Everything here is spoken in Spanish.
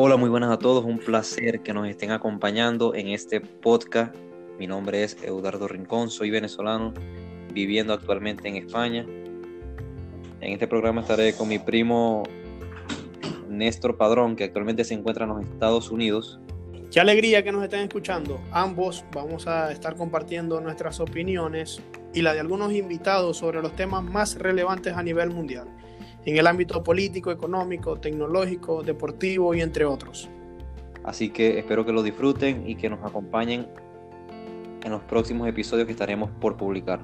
Hola, muy buenas a todos. Un placer que nos estén acompañando en este podcast. Mi nombre es Eduardo Rincón, soy venezolano, viviendo actualmente en España. En este programa estaré con mi primo Néstor Padrón, que actualmente se encuentra en los Estados Unidos. Qué alegría que nos estén escuchando. Ambos vamos a estar compartiendo nuestras opiniones y la de algunos invitados sobre los temas más relevantes a nivel mundial, en el ámbito político, económico, tecnológico, deportivo y entre otros. Así que espero que lo disfruten y que nos acompañen en los próximos episodios que estaremos por publicar.